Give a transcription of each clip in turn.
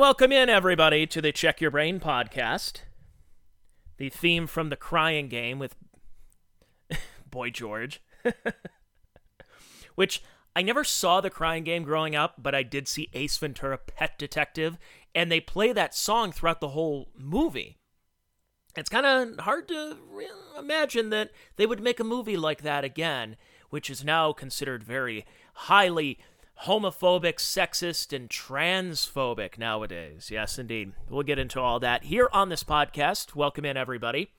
Welcome in, everybody, to the Check Your Brain podcast. The theme from the crying game with Boy George. Which I never saw the crying game growing up, but I did see Ace Ventura Pet Detective, and they play that song throughout the whole movie. It's kind of hard to imagine that they would make a movie like that again, which is now considered very highly homophobic, sexist, and transphobic nowadays. Yes, indeed. We'll get into all that here on this podcast. Welcome in, everybody.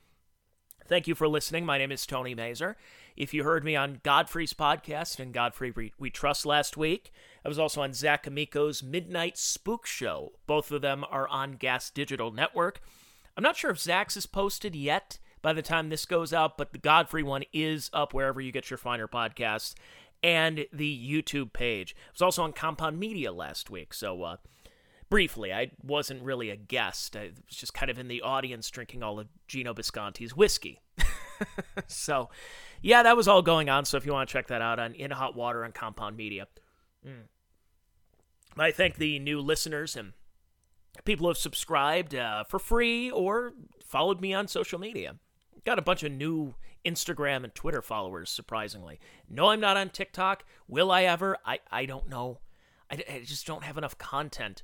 Thank you for listening. My name is Tony Mazur. If you heard me on Godfrey's podcast and Godfrey We, we Trust last week, I was also on Zach Amico's Midnight Spook Show. Both of them are on Gas Digital Network. I'm not sure if Zach's is posted yet by the time this goes out, but the Godfrey one is up wherever you get your finer podcasts and the YouTube page. I was also on Compound Media last week, so uh, briefly, I wasn't really a guest. I was just kind of in the audience drinking all of Gino Bisconti's whiskey. so, yeah, that was all going on. So if you want to check that out on In Hot Water on Compound Media. Mm. I thank the new listeners and people who have subscribed uh, for free or followed me on social media. Got a bunch of new Instagram and Twitter followers, surprisingly. No, I'm not on TikTok. Will I ever? I, I don't know. I, I just don't have enough content.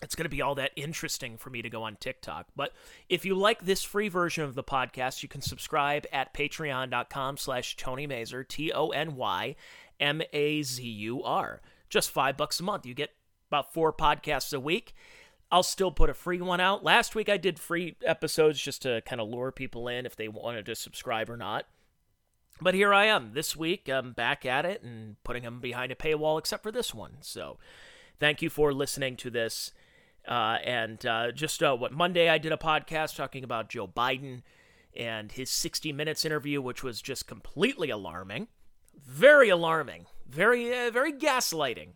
It's going to be all that interesting for me to go on TikTok. But if you like this free version of the podcast, you can subscribe at patreon.com slash Tony Mazur, T-O-N-Y M-A-Z-U-R. Just five bucks a month. You get about four podcasts a week. I'll still put a free one out. Last week I did free episodes just to kind of lure people in if they wanted to subscribe or not. But here I am. This week I'm back at it and putting them behind a paywall except for this one. So thank you for listening to this. Uh, and uh, just uh, what Monday I did a podcast talking about Joe Biden and his 60 Minutes interview, which was just completely alarming. Very alarming. Very, uh, very gaslighting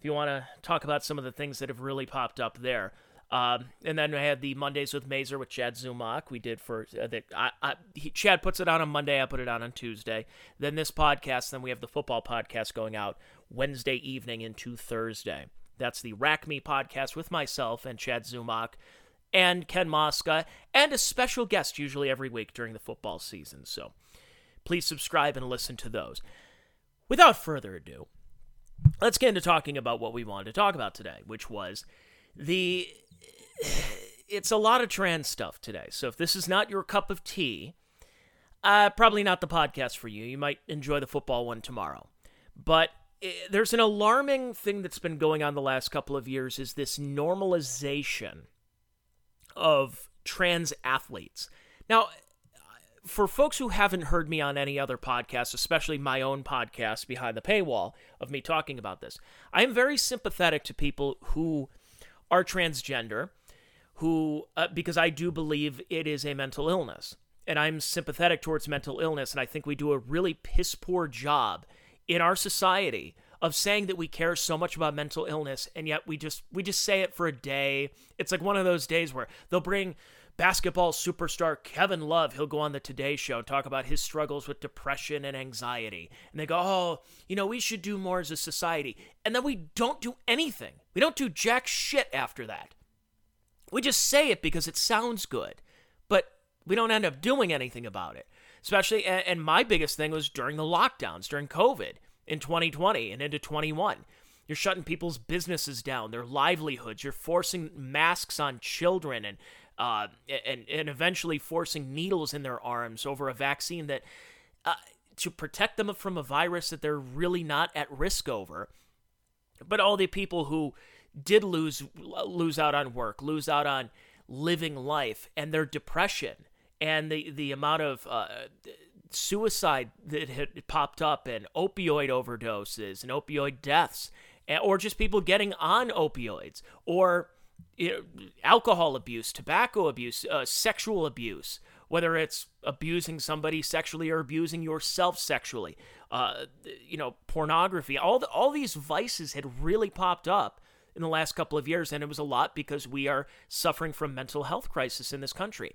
if you want to talk about some of the things that have really popped up there. Um, and then I had the Mondays with Mazur with Chad Zumock. We did for uh, that. I, I, he, Chad puts it on on Monday. I put it on on Tuesday. Then this podcast. Then we have the football podcast going out Wednesday evening into Thursday. That's the Rack Me podcast with myself and Chad Zumock and Ken Mosca and a special guest usually every week during the football season. So please subscribe and listen to those. Without further ado, let's get into talking about what we wanted to talk about today, which was the. It's a lot of trans stuff today. So if this is not your cup of tea, uh, probably not the podcast for you. You might enjoy the football one tomorrow. But eh, there's an alarming thing that's been going on the last couple of years is this normalization of trans athletes. Now, for folks who haven't heard me on any other podcast, especially my own podcast behind the paywall of me talking about this, I am very sympathetic to people who are transgender, who uh, because I do believe it is a mental illness, and I'm sympathetic towards mental illness, and I think we do a really piss poor job in our society of saying that we care so much about mental illness and yet we just we just say it for a day. It's like one of those days where they'll bring basketball superstar Kevin Love, he'll go on the Today Show and talk about his struggles with depression and anxiety. And they go, oh, you know, we should do more as a society. And then we don't do anything. We don't do jack shit after that. We just say it because it sounds good, but we don't end up doing anything about it. Especially, and my biggest thing was during the lockdowns, during COVID in 2020 and into 21. You're shutting people's businesses down, their livelihoods. You're forcing masks on children and uh, and and eventually forcing needles in their arms over a vaccine that uh, to protect them from a virus that they're really not at risk over. But all the people who did lose lose out on work, lose out on living life, and their depression, and the the amount of uh, suicide that had popped up, and opioid overdoses, and opioid deaths, or just people getting on opioids, or alcohol abuse, tobacco abuse, uh, sexual abuse, whether it's abusing somebody sexually or abusing yourself sexually, uh, you know, pornography, all the, all these vices had really popped up in the last couple of years, and it was a lot because we are suffering from mental health crisis in this country,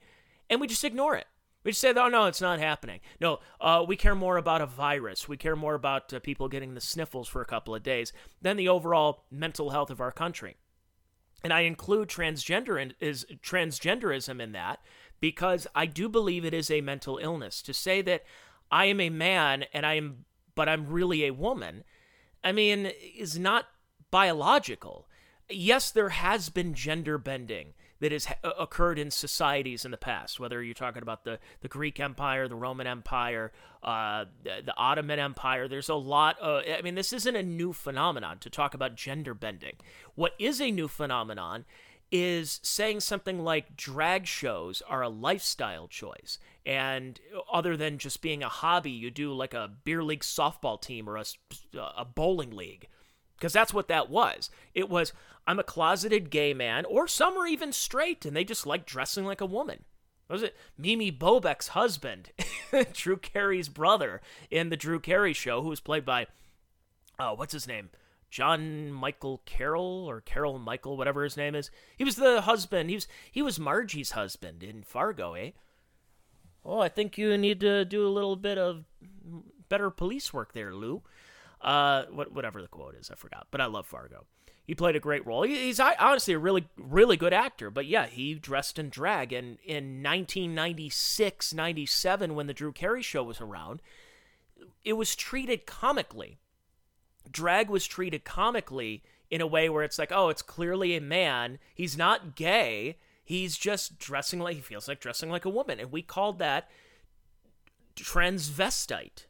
and we just ignore it. We just say, "Oh no, it's not happening." No, uh, we care more about a virus. We care more about uh, people getting the sniffles for a couple of days than the overall mental health of our country. And I include transgender in, is transgenderism in that because I do believe it is a mental illness to say that I am a man and I am but I'm really a woman. I mean, is not biological. Yes, there has been gender bending that has occurred in societies in the past, whether you're talking about the, the Greek Empire, the Roman Empire, uh, the, the, Ottoman Empire. There's a lot of, I mean, this isn't a new phenomenon to talk about gender bending. What is a new phenomenon is saying something like drag shows are a lifestyle choice. And other than just being a hobby, you do like a beer league softball team or a, a bowling league because that's what that was. It was, I'm a closeted gay man, or some are even straight and they just like dressing like a woman. What was it Mimi Bobeck's husband, Drew Carey's brother in the Drew Carey show, who was played by, uh, what's his name? John Michael Carroll or Carroll Michael, whatever his name is. He was the husband. He was he was Margie's husband in Fargo, eh? Oh, I think you need to do a little bit of better police work there, Lou. Uh, what, whatever the quote is, I forgot. But I love Fargo. He played a great role. He's honestly a really, really good actor. But yeah, he dressed in drag. And in 1996, 97, when the Drew Carey show was around, it was treated comically. Drag was treated comically in a way where it's like, oh, it's clearly a man. He's not gay. He's just dressing like he feels like dressing like a woman. And we called that transvestite.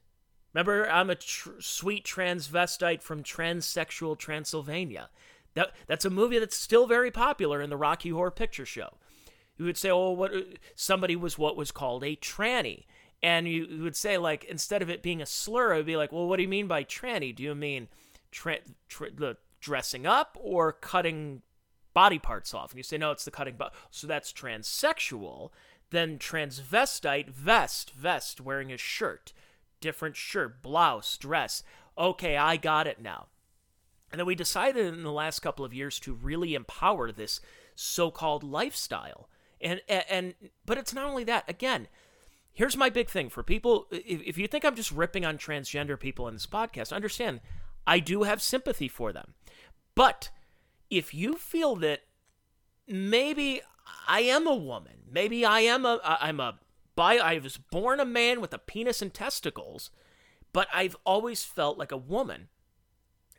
Remember, I'm a tr- sweet transvestite from transsexual Transylvania. That, that's a movie that's still very popular in the Rocky Horror Picture Show. You would say, oh, what uh, somebody was what was called a tranny. And you, you would say, like, instead of it being a slur, it would be like, well, what do you mean by tranny? Do you mean tra- tra- the dressing up or cutting body parts off? And you say, no, it's the cutting. Bo-. So that's transsexual. Then transvestite, vest, vest, wearing a shirt different shirt, blouse, dress. Okay, I got it now. And then we decided in the last couple of years to really empower this so-called lifestyle. And and but it's not only that. Again, here's my big thing for people if, if you think I'm just ripping on transgender people in this podcast, understand I do have sympathy for them. But if you feel that maybe I am a woman, maybe I am a I'm a by I was born a man with a penis and testicles, but I've always felt like a woman.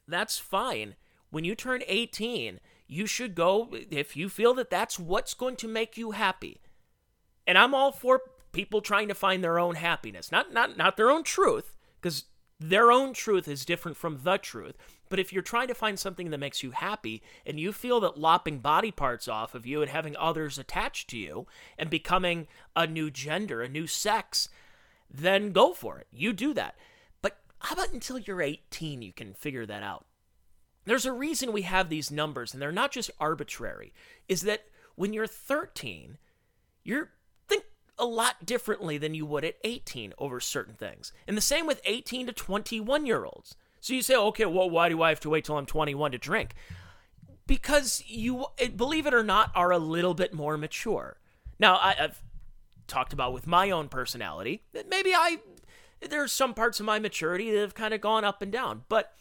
That's fine. When you turn 18, you should go if you feel that that's what's going to make you happy. And I'm all for people trying to find their own happiness, not not not their own truth, because their own truth is different from the truth. But if you're trying to find something that makes you happy and you feel that lopping body parts off of you and having others attached to you and becoming a new gender, a new sex, then go for it. You do that. But how about until you're 18 you can figure that out? There's a reason we have these numbers and they're not just arbitrary. Is that when you're 13, you're think a lot differently than you would at 18 over certain things. And the same with 18 to 21 year olds. So you say, okay, well, why do I have to wait till I'm 21 to drink? Because you, believe it or not, are a little bit more mature. Now, I, have talked about with my own personality that maybe I, there's some parts of my maturity that have kind of gone up and down, but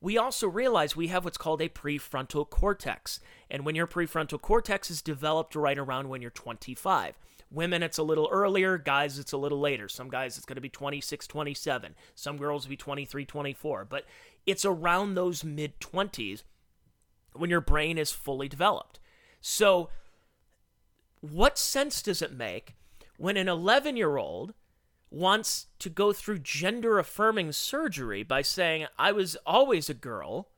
we also realize we have what's called a prefrontal cortex. And when your prefrontal cortex is developed right around when you're 25. Women, it's a little earlier. Guys, it's a little later. Some guys, it's going to be 26, 27. Some girls will be 23, 24. But it's around those mid 20s when your brain is fully developed. So, what sense does it make when an 11 year old wants to go through gender affirming surgery by saying, I was always a girl?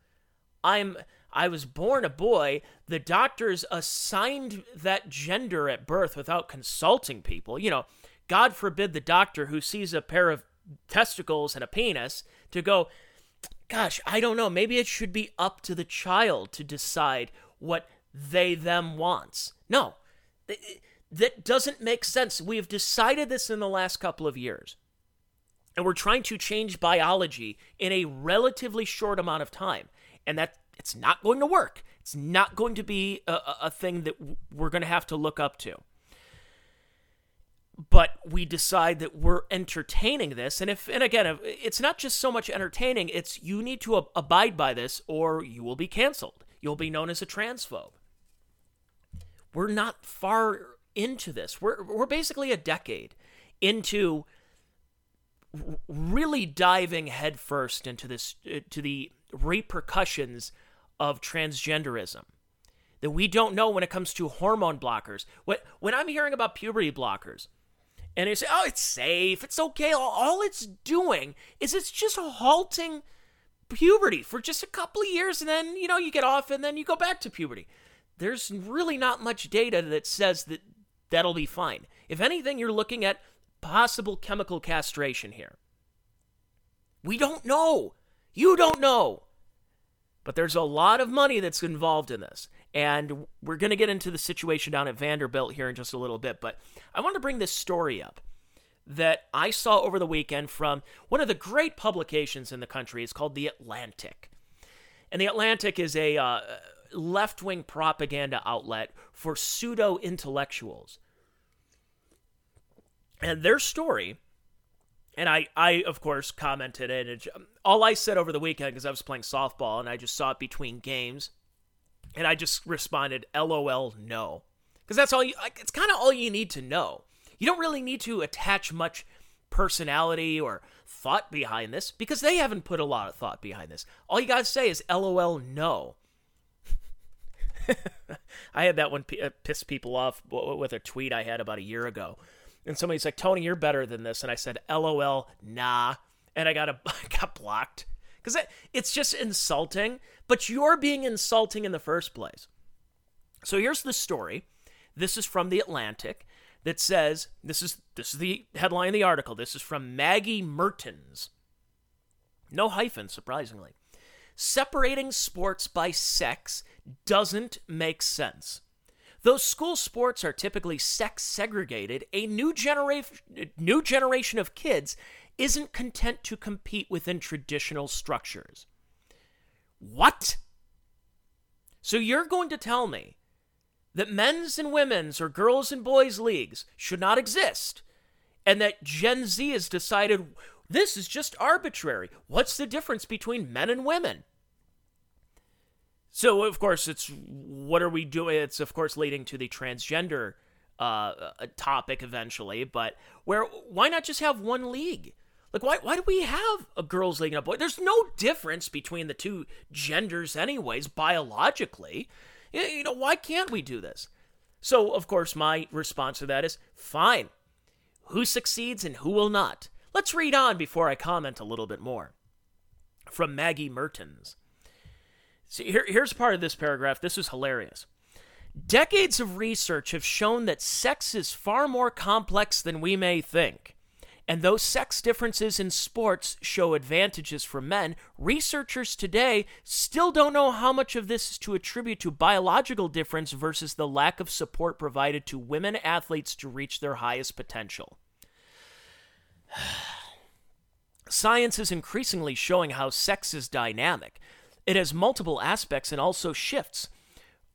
I'm I was born a boy. The doctors assigned that gender at birth without consulting people. You know, God forbid the doctor who sees a pair of testicles and a penis to go, gosh, I don't know. Maybe it should be up to the child to decide what they them wants. No, that doesn't make sense. We have decided this in the last couple of years. And we're trying to change biology in a relatively short amount of time. And that it's not going to work. It's not going to be a, a thing that we're going to have to look up to. But we decide that we're entertaining this, and if and again, it's not just so much entertaining; it's you need to abide by this, or you will be canceled. You'll be known as a transphobe. we're not far into this. We're we're basically a decade into really diving headfirst into this uh, to the repercussions of transgenderism that we don't know when it comes to hormone blockers. When when I'm hearing about puberty blockers, and they say, "Oh, it's safe, it's okay," all, all it's doing is it's just halting puberty for just a couple of years, and then you know you get off, and then you go back to puberty. There's really not much data that says that that'll be fine. If anything, you're looking at possible chemical castration here. We don't know. You don't know. But there's a lot of money that's involved in this. And we're going to get into the situation down at Vanderbilt here in just a little bit. But I want to bring this story up that I saw over the weekend from one of the great publications in the country. It's called The Atlantic. And The Atlantic is a uh, left wing propaganda outlet for pseudo intellectuals and their story and I, I of course commented it. And all I said over the weekend because I was playing softball and I just saw it between games, and I just responded, "LOL, no," because that's all you. It's kind of all you need to know. You don't really need to attach much personality or thought behind this because they haven't put a lot of thought behind this. All you gotta say is "LOL, no." I had that one p- uh, piss people off with a tweet I had about a year ago and somebody's like, Tony, you're better than this. And I said, LOL, nah. And I got a got blocked because it's just insulting. But you're being insulting in the first place. So here's the story. This is from the Atlantic that says this is this is the headline of the article. This is from Maggie Mertens. No hyphen, surprisingly. Separating sports by sex doesn't make sense. Though school sports are typically sex segregated, a new, genera- new generation of kids isn't content to compete within traditional structures. What? So you're going to tell me that men's and women's or girls and boys leagues should not exist and that Gen Z has decided this is just arbitrary. What's the difference between men and women? So of course it's what are we doing? It's of course leading to the transgender uh, uh, topic eventually, but where why not just have one league? Like why why do we have a girls league and a boy? There's no difference between the two genders anyways biologically. You know, why can't we do this? So, of course, my response to that is fine. Who succeeds and who will not? Let's read on before I comment a little bit more. From Maggie Mertens. See, here, here's part of this paragraph. This is hilarious. Decades of research have shown that sex is far more complex than we may think. And though sex differences in sports show advantages for men, researchers today still don't know how much of this is to attribute to biological difference versus the lack of support provided to women athletes to reach their highest potential. Science is increasingly showing how sex is dynamic, it has multiple aspects and also shifts.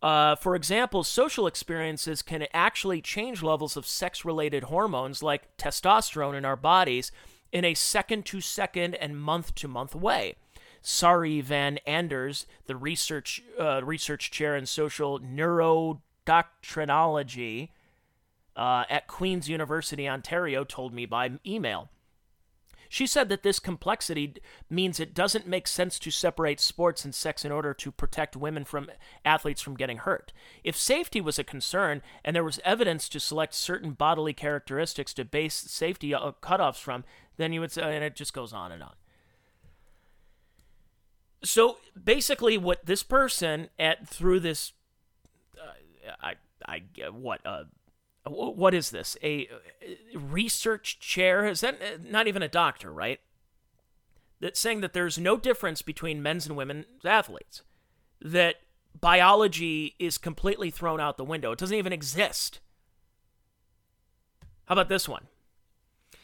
Uh, for example, social experiences can actually change levels of sex related hormones like testosterone in our bodies in a second to second and month to month way. Sari Van Anders, the research, uh, research chair in social neuroendocrinology uh, at Queen's University, Ontario, told me by email. She said that this complexity means it doesn't make sense to separate sports and sex in order to protect women from athletes from getting hurt. If safety was a concern and there was evidence to select certain bodily characteristics to base safety uh, cutoffs from, then you would say, and it just goes on and on. So basically, what this person at through this, uh, I I what uh, what is this? A research chair? Is that uh, not even a doctor, right? That's saying that there's no difference between men's and women's athletes. That biology is completely thrown out the window. It doesn't even exist. How about this one?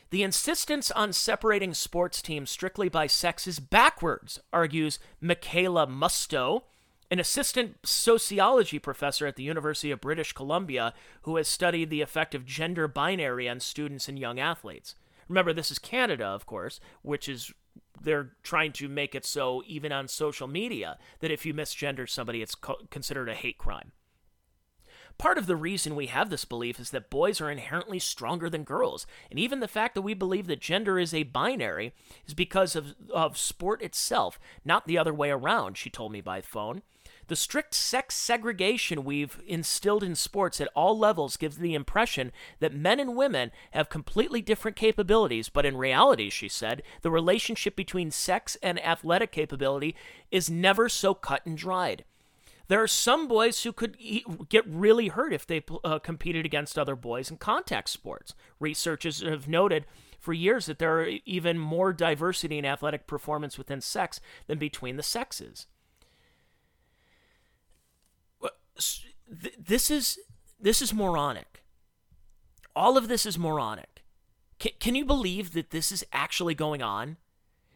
The insistence on separating sports teams strictly by sex is backwards, argues Michaela Musto, an assistant sociology professor at the University of British Columbia who has studied the effect of gender binary on students and young athletes. Remember, this is Canada, of course, which is they're trying to make it so even on social media that if you misgender somebody, it's co- considered a hate crime. Part of the reason we have this belief is that boys are inherently stronger than girls, and even the fact that we believe that gender is a binary is because of, of sport itself, not the other way around, she told me by phone. The strict sex segregation we've instilled in sports at all levels gives the impression that men and women have completely different capabilities, but in reality, she said, the relationship between sex and athletic capability is never so cut and dried. There are some boys who could get really hurt if they uh, competed against other boys in contact sports. Researchers have noted for years that there are even more diversity in athletic performance within sex than between the sexes this is this is moronic. All of this is moronic. Can, can you believe that this is actually going on?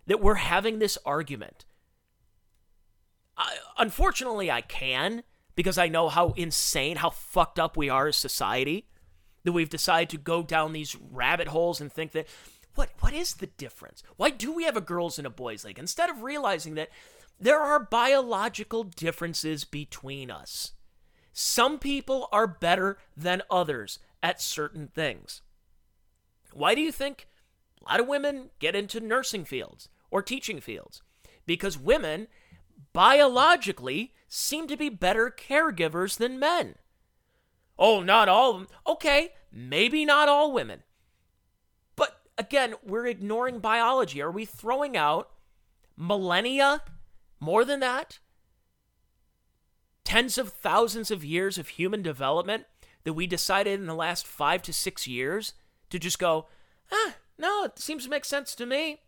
That we're having this argument. I, unfortunately, I can because I know how insane, how fucked up we are as society. That we've decided to go down these rabbit holes and think that what what is the difference? Why do we have a girls and a boys league instead of realizing that there are biological differences between us. Some people are better than others at certain things. Why do you think a lot of women get into nursing fields or teaching fields? Because women biologically seem to be better caregivers than men. Oh, not all of them. Okay, maybe not all women. But again, we're ignoring biology. Are we throwing out millennia more than that? Tens of thousands of years of human development that we decided in the last five to six years to just go, ah, no, it seems to make sense to me.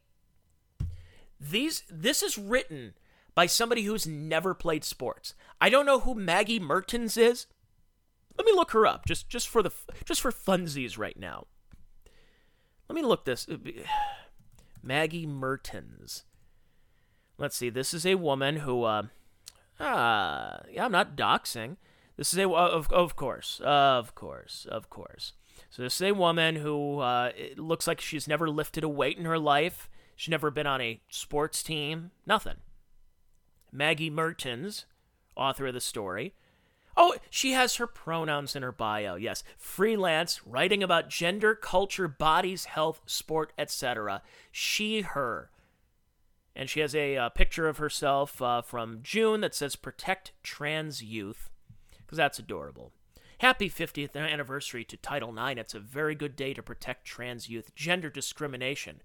These this is written by somebody who's never played sports. I don't know who Maggie Mertens is. Let me look her up just just for the just for funsies right now. Let me look this Maggie Mertens. Let's see. This is a woman who, uh, uh yeah, I'm not doxing. This is a, uh, of, of course, of course, of course. So this is a woman who uh, looks like she's never lifted a weight in her life. She's never been on a sports team. Nothing. Maggie Mertens, author of the story. Oh, she has her pronouns in her bio. Yes, freelance, writing about gender, culture, bodies, health, sport, etc. She, her. And she has a uh, picture of herself uh, from June that says Protect Trans Youth, because that's adorable. Happy 50th anniversary to Title IX. It's a very good day to protect trans youth. Gender discrimination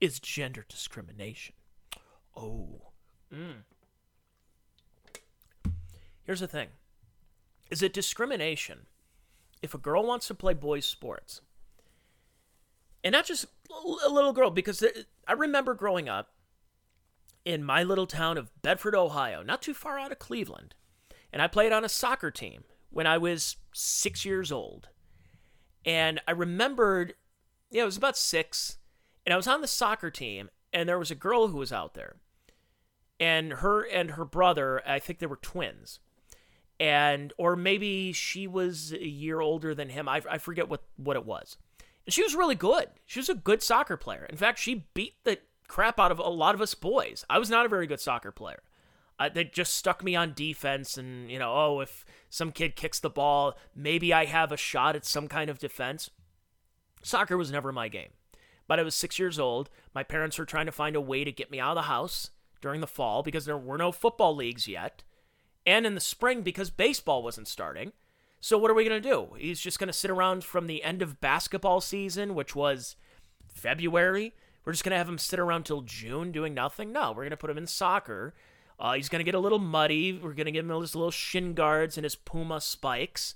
is gender discrimination. Oh. Mm. Here's the thing Is it discrimination if a girl wants to play boys' sports? And not just a little girl, because I remember growing up in my little town of Bedford, Ohio, not too far out of Cleveland. And I played on a soccer team when I was six years old. And I remembered, yeah, I was about six, and I was on the soccer team, and there was a girl who was out there. And her and her brother, I think they were twins. And, or maybe she was a year older than him. I, I forget what, what it was. And she was really good. She was a good soccer player. In fact, she beat the crap out of a lot of us boys. I was not a very good soccer player. Uh, they just stuck me on defense, and you know, oh, if some kid kicks the ball, maybe I have a shot at some kind of defense. Soccer was never my game. But I was six years old. My parents were trying to find a way to get me out of the house during the fall because there were no football leagues yet, and in the spring because baseball wasn't starting. So what are we going to do? He's just going to sit around from the end of basketball season, which was February, we're just going to have him sit around till June doing nothing? No, we're going to put him in soccer. Uh, he's going to get a little muddy. We're going to give him his little shin guards and his Puma spikes.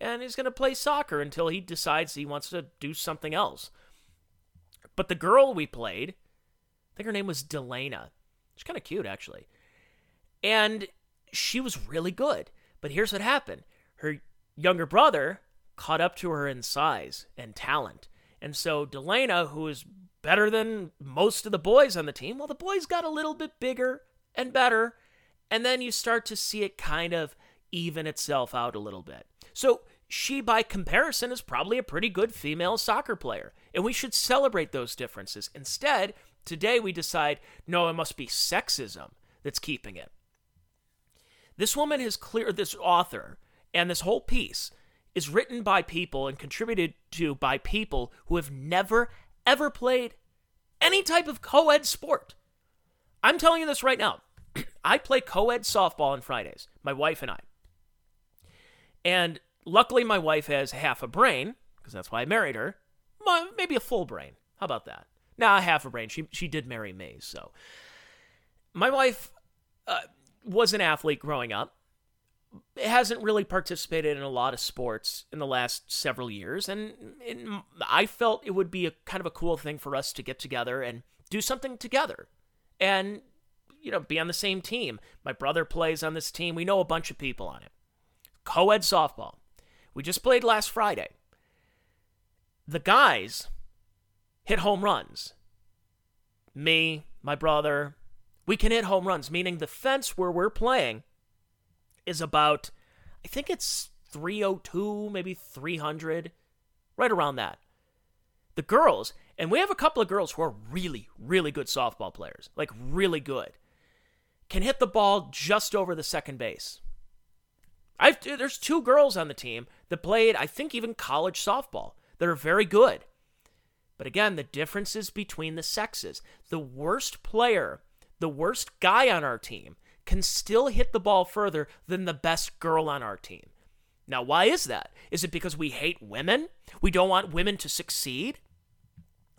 And he's going to play soccer until he decides he wants to do something else. But the girl we played, I think her name was Delana. She's kind of cute, actually. And she was really good. But here's what happened her younger brother caught up to her in size and talent. And so Delana, who is better than most of the boys on the team. Well, the boys got a little bit bigger and better, and then you start to see it kind of even itself out a little bit. So, she, by comparison, is probably a pretty good female soccer player, and we should celebrate those differences. Instead, today we decide no, it must be sexism that's keeping it. This woman has clear, this author, And this whole piece is written by people and contributed to by people who have never, ever played any type of co ed sport. I'm telling you this right now. I play co ed softball on Fridays, my wife and I. And luckily, my wife has half a brain, because that's why I married her. Maybe a full brain. How about that? Nah, half a brain. She, she did marry me, so. My wife uh, was an athlete growing up hasn't really participated in a lot of sports in the last several years and I felt it would be a kind of a cool thing for us to get together and do something together and you know be on the same team. My brother plays on this team. We know a bunch of people on it. Co-ed softball. We just played last Friday. The guys hit home runs. Me, my brother, we can hit home runs, meaning the fence where we're playing is about, I think it's 302, maybe 300, right around that. The girls, and we have a couple of girls who are really, really good softball players, like really good, can hit the ball just over the second base. I've, there's two girls on the team that played, I think, even college softball that are very good. But again, the differences between the sexes. The worst player, the worst guy on our team can still hit the ball further than the best girl on our team. Now, why is that? Is it because we hate women? We don't want women to succeed?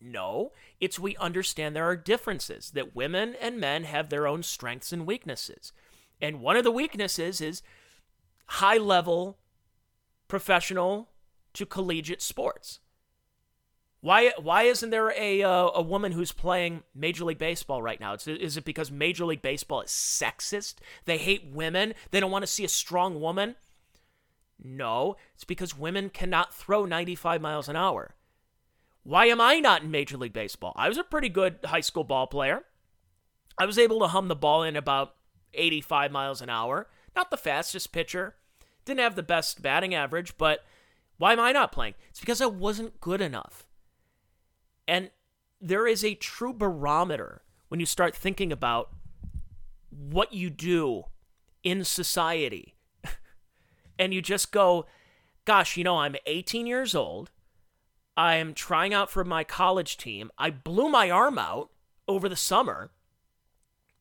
No, it's we understand there are differences, that women and men have their own strengths and weaknesses. And one of the weaknesses is high level professional to collegiate sports. Why why isn't there a uh, a woman who's playing Major League Baseball right now? Is it because Major League Baseball is sexist? They hate women. They don't want to see a strong woman. No, it's because women cannot throw 95 miles an hour. Why am I not in Major League Baseball? I was a pretty good high school ball player. I was able to hum the ball in about 85 miles an hour. Not the fastest pitcher. Didn't have the best batting average, but why am I not playing? It's because I wasn't good enough. And there is a true barometer when you start thinking about what you do in society. and you just go, gosh, you know, I'm 18 years old. I am trying out for my college team. I blew my arm out over the summer.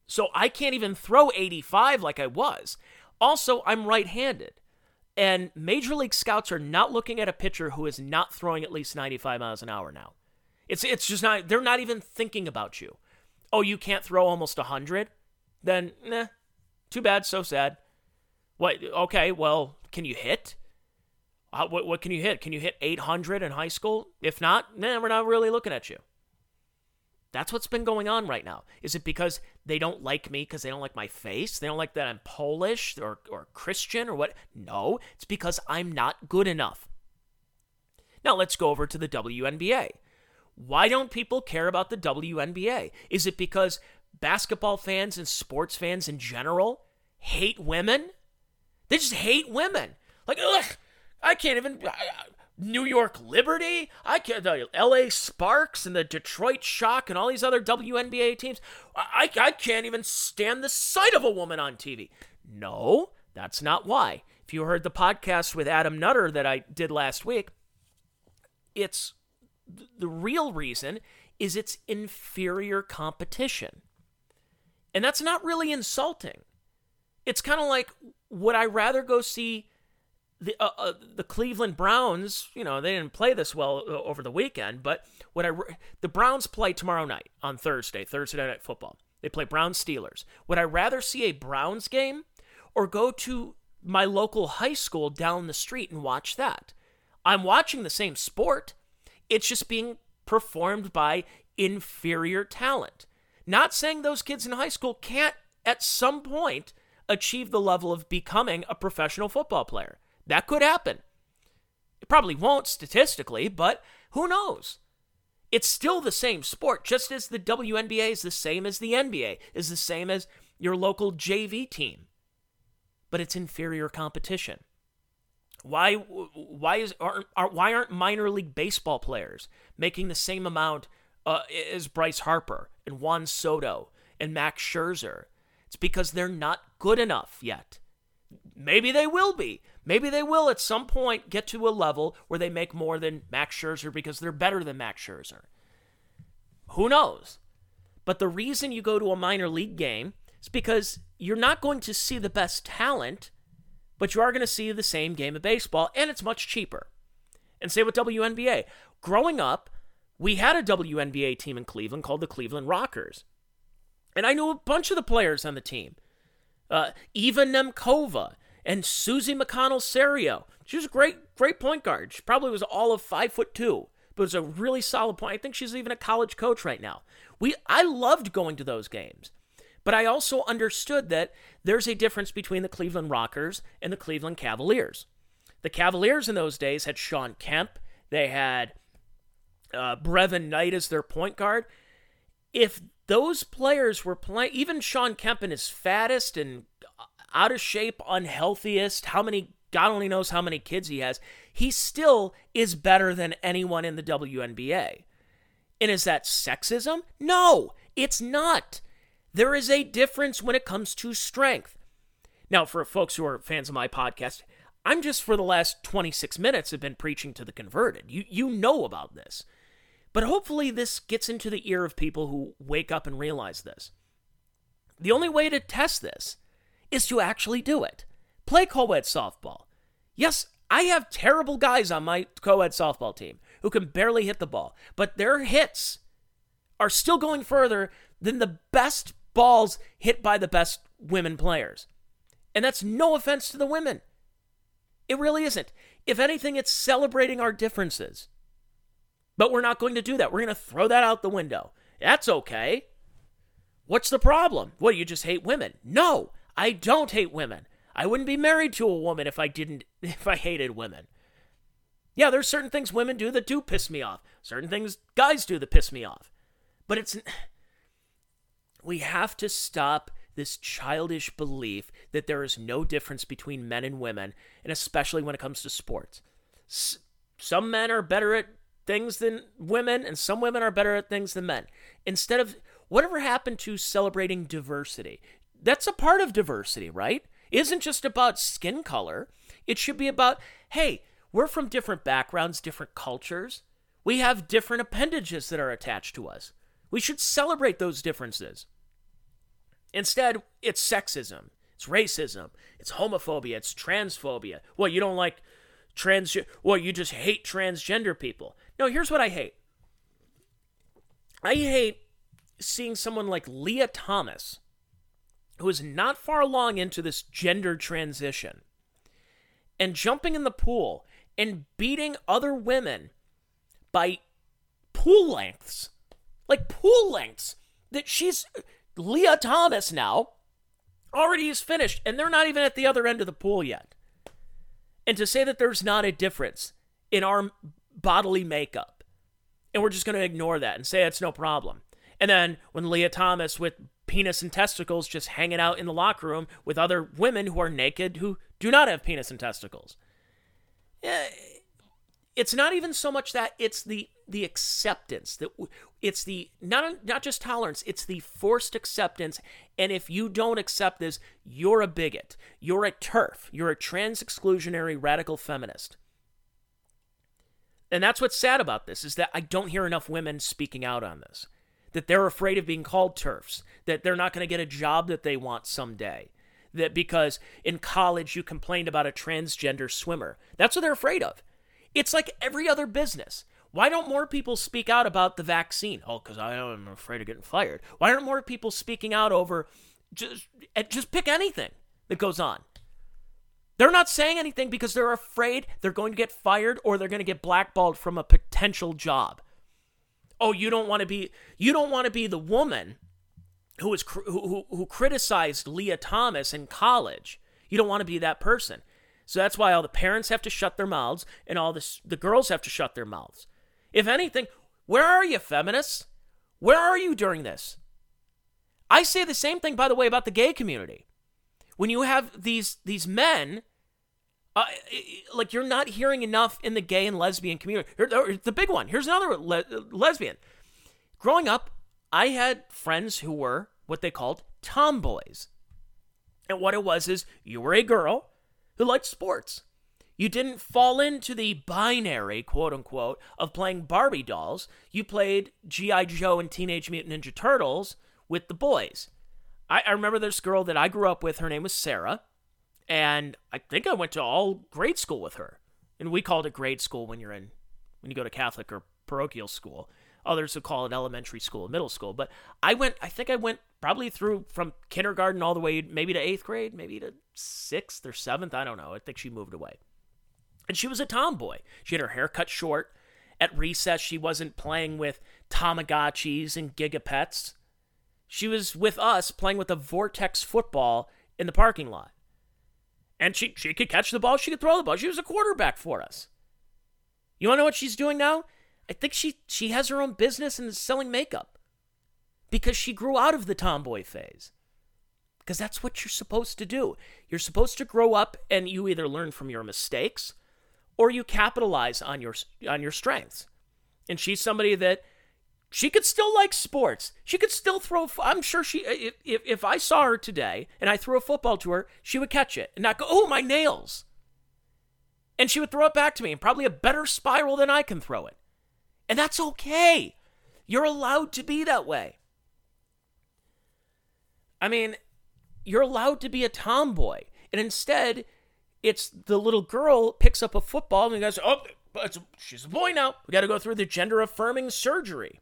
So I can't even throw 85 like I was. Also, I'm right handed. And Major League Scouts are not looking at a pitcher who is not throwing at least 95 miles an hour now. It's it's just not they're not even thinking about you. Oh, you can't throw almost 100? Then nah. Too bad, so sad. What okay, well, can you hit? Uh, what what can you hit? Can you hit 800 in high school? If not, nah, we're not really looking at you. That's what's been going on right now. Is it because they don't like me because they don't like my face? They don't like that I'm Polish or, or Christian or what? No, it's because I'm not good enough. Now let's go over to the WNBA. Why don't people care about the WNBA? Is it because basketball fans and sports fans in general hate women? They just hate women. Like, ugh, I can't even. Uh, New York Liberty, I can't. The L.A. Sparks and the Detroit Shock and all these other WNBA teams. I, I can't even stand the sight of a woman on TV. No, that's not why. If you heard the podcast with Adam Nutter that I did last week, it's the real reason is it's inferior competition. And that's not really insulting. It's kind of like would I rather go see the uh, uh, the Cleveland Browns, you know, they didn't play this well uh, over the weekend, but would I the Browns play tomorrow night on Thursday, Thursday night football. They play Browns Steelers. Would I rather see a Browns game or go to my local high school down the street and watch that? I'm watching the same sport. It's just being performed by inferior talent. Not saying those kids in high school can't, at some point, achieve the level of becoming a professional football player. That could happen. It probably won't statistically, but who knows? It's still the same sport, just as the WNBA is the same as the NBA, is the same as your local JV team. But it's inferior competition. Why why is aren't, why aren't minor league baseball players making the same amount uh, as Bryce Harper and Juan Soto and Max Scherzer? It's because they're not good enough yet. Maybe they will be, Maybe they will at some point get to a level where they make more than Max Scherzer because they're better than Max Scherzer. Who knows? But the reason you go to a minor league game is because you're not going to see the best talent, but you are going to see the same game of baseball, and it's much cheaper. And say with WNBA. Growing up, we had a WNBA team in Cleveland called the Cleveland Rockers. And I knew a bunch of the players on the team. Uh, Eva Nemcova and Susie McConnell Serio. She was a great, great point guard. She probably was all of five foot two, but it was a really solid point. I think she's even a college coach right now. We I loved going to those games. But I also understood that there's a difference between the Cleveland Rockers and the Cleveland Cavaliers. The Cavaliers in those days had Shawn Kemp, they had uh, Brevin Knight as their point guard. If those players were playing, even Shawn Kemp in his fattest and out of shape, unhealthiest, how many, God only knows how many kids he has, he still is better than anyone in the WNBA. And is that sexism? No, it's not. There is a difference when it comes to strength. Now, for folks who are fans of my podcast, I'm just for the last 26 minutes have been preaching to the converted. You you know about this. But hopefully this gets into the ear of people who wake up and realize this. The only way to test this is to actually do it. Play co-ed softball. Yes, I have terrible guys on my co-ed softball team who can barely hit the ball, but their hits are still going further than the best balls hit by the best women players. And that's no offense to the women. It really isn't. If anything, it's celebrating our differences. But we're not going to do that. We're going to throw that out the window. That's okay. What's the problem? What, you just hate women? No, I don't hate women. I wouldn't be married to a woman if I didn't if I hated women. Yeah, there's certain things women do that do piss me off. Certain things guys do that piss me off. But it's we have to stop this childish belief that there is no difference between men and women, and especially when it comes to sports. S- some men are better at things than women, and some women are better at things than men. Instead of whatever happened to celebrating diversity, that's a part of diversity, right? Isn't just about skin color. It should be about, hey, we're from different backgrounds, different cultures. We have different appendages that are attached to us. We should celebrate those differences. Instead, it's sexism, it's racism, it's homophobia, it's transphobia. Well, you don't like trans well, you just hate transgender people. No, here's what I hate. I hate seeing someone like Lia Thomas, who is not far along into this gender transition, and jumping in the pool and beating other women by pool lengths. Like pool lengths. That she's Lia Thomas now already is finished, and they're not even at the other end of the pool yet. And to say that there's not a difference in our bodily makeup, and we're just going to ignore that and say it's no problem. And then when Lia Thomas with penis and testicles just hanging out in the locker room with other women who are naked who do not have penis and testicles. Eh, it's not even so much that it's the the acceptance that it's the not not just tolerance it's the forced acceptance. And if you don't accept this you're a bigot. You're a TERF. You're a trans exclusionary radical feminist. And that's what's sad about this is that i don't hear enough women speaking out on this. That they're afraid of being called TERFs. That they're not going to get a job that they want someday. That because in college you complained about a transgender swimmer. That's what they're afraid of. It's like every other business. Why don't more people speak out about the vaccine? Oh, because I'm afraid of getting fired. Why aren't more people speaking out over just eh, just pick anything that goes on? They're not saying anything because they're afraid they're going to get fired or they're going to get blackballed from a potential job. Oh, you don't want to be you don't want to be the woman who was who, who criticized Lia Thomas in college. You don't want to be that person. So that's why all the parents have to shut their mouths and all this, the girls have to shut their mouths. If anything, where are you, feminists? Where are you during this? I say the same thing, by the way, about the gay community. When you have these these men, uh, like you're not hearing enough in the gay and lesbian community. The big one. Here's another le- lesbian. Growing up, I had friends who were what they called tomboys. And what it was is you were a girl who liked sports. You didn't fall into the binary, quote unquote, of playing Barbie dolls. You played G.I. Joe and Teenage Mutant Ninja Turtles with the boys. I, I remember this girl that I grew up with. Her name was Sarah. And I think I went to all grade school with her. And we called it grade school when you're in, when you go to Catholic or parochial school. Others would call it elementary school, middle school. But I went, I think I went probably through from kindergarten all the way maybe to eighth grade, maybe to sixth or seventh. I don't know. I think she moved away. And she was a tomboy. She had her hair cut short. At recess, she wasn't playing with Tamagotchis and Gigapets. She was with us playing with a Vortex football in the parking lot. And she, she could catch the ball, she could throw the ball. She was a quarterback for us. You want to know what she's doing now? I think she, she has her own business and is selling makeup because she grew out of the tomboy phase because that's what you're supposed to do. You're supposed to grow up and you either learn from your mistakes or you capitalize on your on your strengths. And she's somebody that she could still like sports. She could still throw. I'm sure she. If, if if I saw her today and I threw a football to her, she would catch it and not go, "Oh, my nails." And she would throw it back to me in probably a better spiral than I can throw it. And that's okay. You're allowed to be that way. I mean, you're allowed to be a tomboy. And instead, it's the little girl picks up a football and goes, oh, she's a boy now. We got to go through the gender affirming surgery.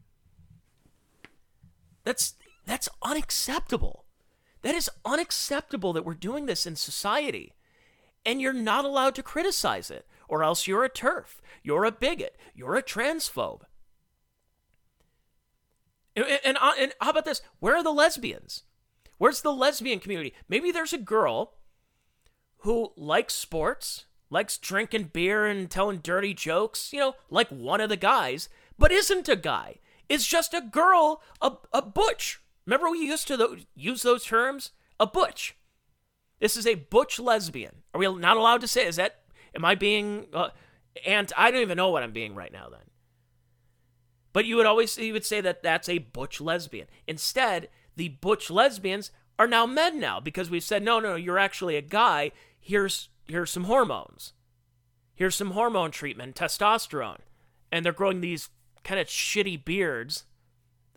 That's that's unacceptable. That is unacceptable that we're doing this in society. And you're not allowed to criticize it, or else you're a TERF, You're a bigot. You're a transphobe. And, and, and uh, how about this? Where are the lesbians? Where's the lesbian community? Maybe there's a girl who likes sports, likes drinking beer and telling dirty jokes, you know, like one of the guys, but isn't a guy. Is just a girl, a, a butch. Remember we used to th- use those terms? A butch. This is a butch lesbian. Are we not allowed to say? Is that? Am I being? Uh, and I don't even know what I'm being right now. Then. But you would always you would say that that's a butch lesbian. Instead, the butch lesbians are now men now because we've said no, no, you're actually a guy here's here's some hormones. Here's some hormone treatment, testosterone. And they're growing these kind of shitty beards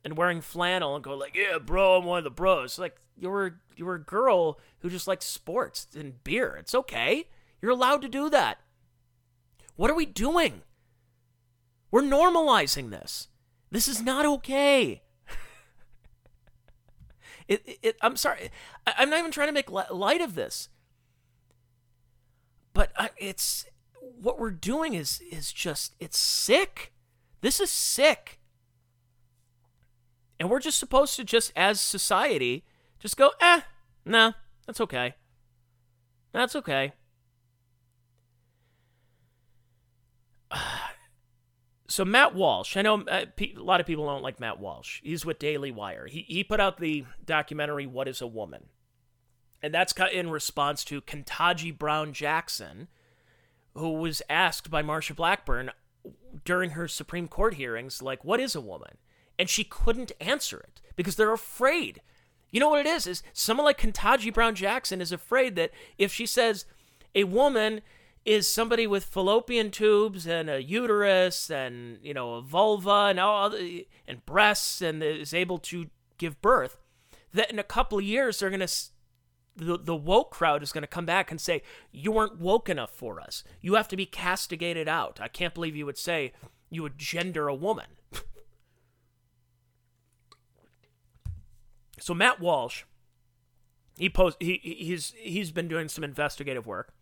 and wearing flannel and go like, "Yeah, bro, I'm one of the bros." Like you were you were a girl who just likes sports and beer. It's okay. You're allowed to do that. What are we doing? We're normalizing this. This is not okay. it, it, it, I'm sorry. I, am not even trying to make light of this. But it's what we're doing is is just it's sick. This is sick. And we're just supposed to just as society just go, "Eh, no, that's okay. That's okay." So Matt Walsh, I know uh, a lot of people don't like Matt Walsh. He's with Daily Wire. He he put out the documentary "What Is a Woman," And that's in response to Ketanji Brown Jackson, who was asked by Marsha Blackburn during her Supreme Court hearings, like, what is a woman? And she couldn't answer it because they're afraid. You know what it is? Is someone like Ketanji Brown Jackson is afraid that if she says a woman is somebody with fallopian tubes and a uterus and you know a vulva and all other, and breasts and is able to give birth, that in a couple of years they're going to the, the woke crowd is going to come back and say, You weren't woke enough for us. You have to be castigated out. I can't believe you would say you would gender a woman. so Matt Walsh, he post he he's he's been doing some investigative work.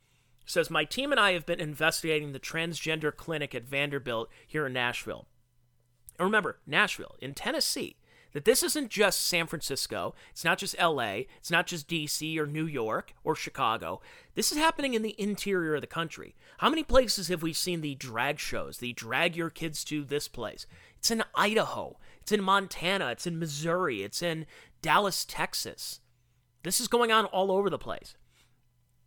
Says my team and I have been investigating the transgender clinic at Vanderbilt here in Nashville. And remember, Nashville in Tennessee that this isn't just San Francisco, it's not just LA, it's not just DC or New York or Chicago. This is happening in the interior of the country. How many places have we seen the drag shows, the drag your kids to this place? It's in Idaho, it's in Montana, it's in Missouri, it's in Dallas, Texas. This is going on all over the place.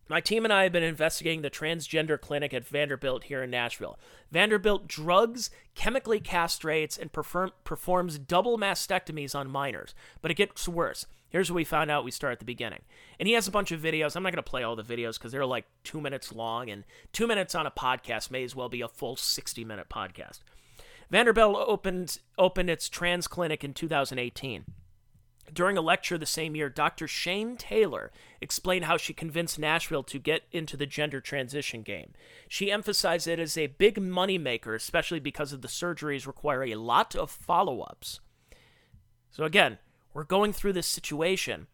My team and I have been investigating the transgender clinic at Vanderbilt here in Nashville. Vanderbilt drugs, chemically castrates, and perform- performs double mastectomies on minors. But it gets worse. Here's what we found out. We start at the beginning. And he has a bunch of videos. I'm not going to play all the videos because they're like two minutes long, and two minutes on a podcast may as well be a full 60 minute podcast. Vanderbilt opened, opened its trans clinic in 2018. During a lecture the same year, Dr. Shayne Taylor explained how she convinced Nashville to get into the gender transition game. She emphasized it as a big moneymaker, especially because of the surgeries require a lot of follow ups. So, again, we're going through this situation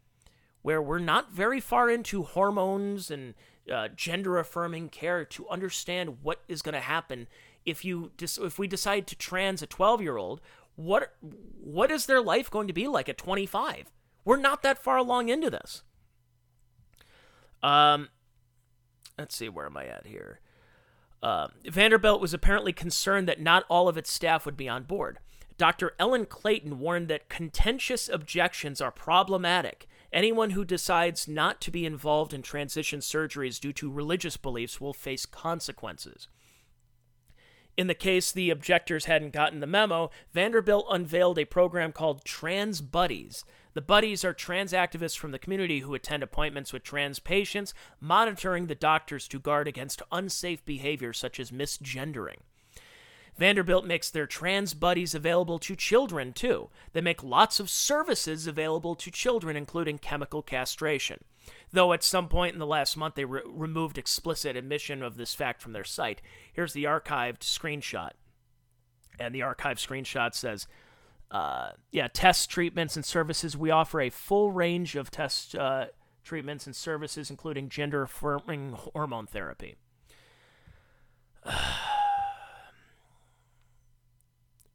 where we're not very far into hormones and uh, gender affirming care to understand what is going to happen if you if we decide to trans a 12 year old what what is their life going to be like at 25? We're not that far along into this. Um, let's see, where am I at here? Uh, Vanderbilt was apparently concerned that not all of its staff would be on board. Dr. Ellen Clayton warned that contentious objections are problematic. Anyone who decides not to be involved in transition surgeries due to religious beliefs will face consequences. In the case the objectors hadn't gotten the memo, Vanderbilt unveiled a program called Trans Buddies. The buddies are trans activists from the community who attend appointments with trans patients, monitoring the doctors to guard against unsafe behavior such as misgendering. Vanderbilt makes their trans buddies available to children, too. They make lots of services available to children, including chemical castration though at some point in the last month they re- removed explicit admission of this fact from their site. Here's the archived screenshot. And the archived screenshot says, uh, yeah, tests, treatments, and services. We offer a full range of test uh, treatments and services, including gender affirming hormone therapy.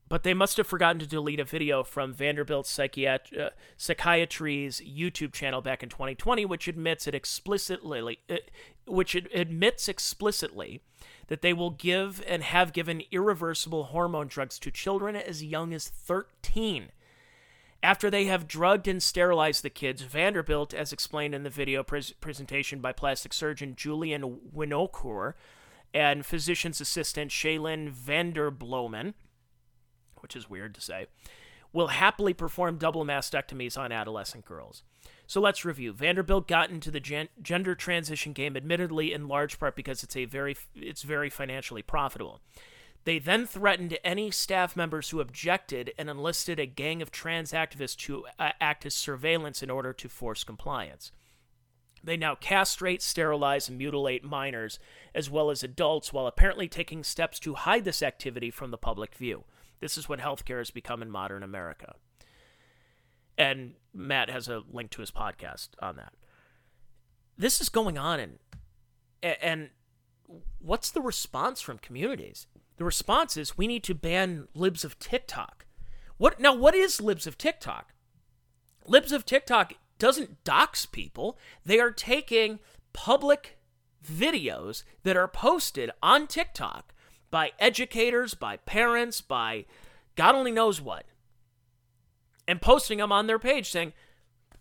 but they must have forgotten to delete a video from Vanderbilt Psychiat- uh, Psychiatry's YouTube channel back in 2020, which admits it explicitly, uh, which it admits explicitly that they will give and have given irreversible hormone drugs to children as young as 13. After they have drugged and sterilized the kids, Vanderbilt, as explained in the video pres- presentation by plastic surgeon Julian Winocour and physician's assistant Shaylin Vanderbloemen, which is weird to say, will happily perform double mastectomies on adolescent girls. So let's review. Vanderbilt got into the gen- gender transition game admittedly in large part because it's a very it's very financially profitable. They then threatened any staff members who objected and enlisted a gang of trans activists to uh, act as surveillance in order to force compliance. They now castrate, sterilize, and mutilate minors as well as adults while apparently taking steps to hide this activity from the public view. This is what healthcare has become in modern America. And Matt has a link to his podcast on that. This is going on, and and what's the response from communities? The response is we need to ban libs of TikTok. What now? What is libs of TikTok? Libs of TikTok doesn't dox people. They are taking public videos that are posted on TikTok by educators, by parents, by God only knows what, and posting them on their page saying,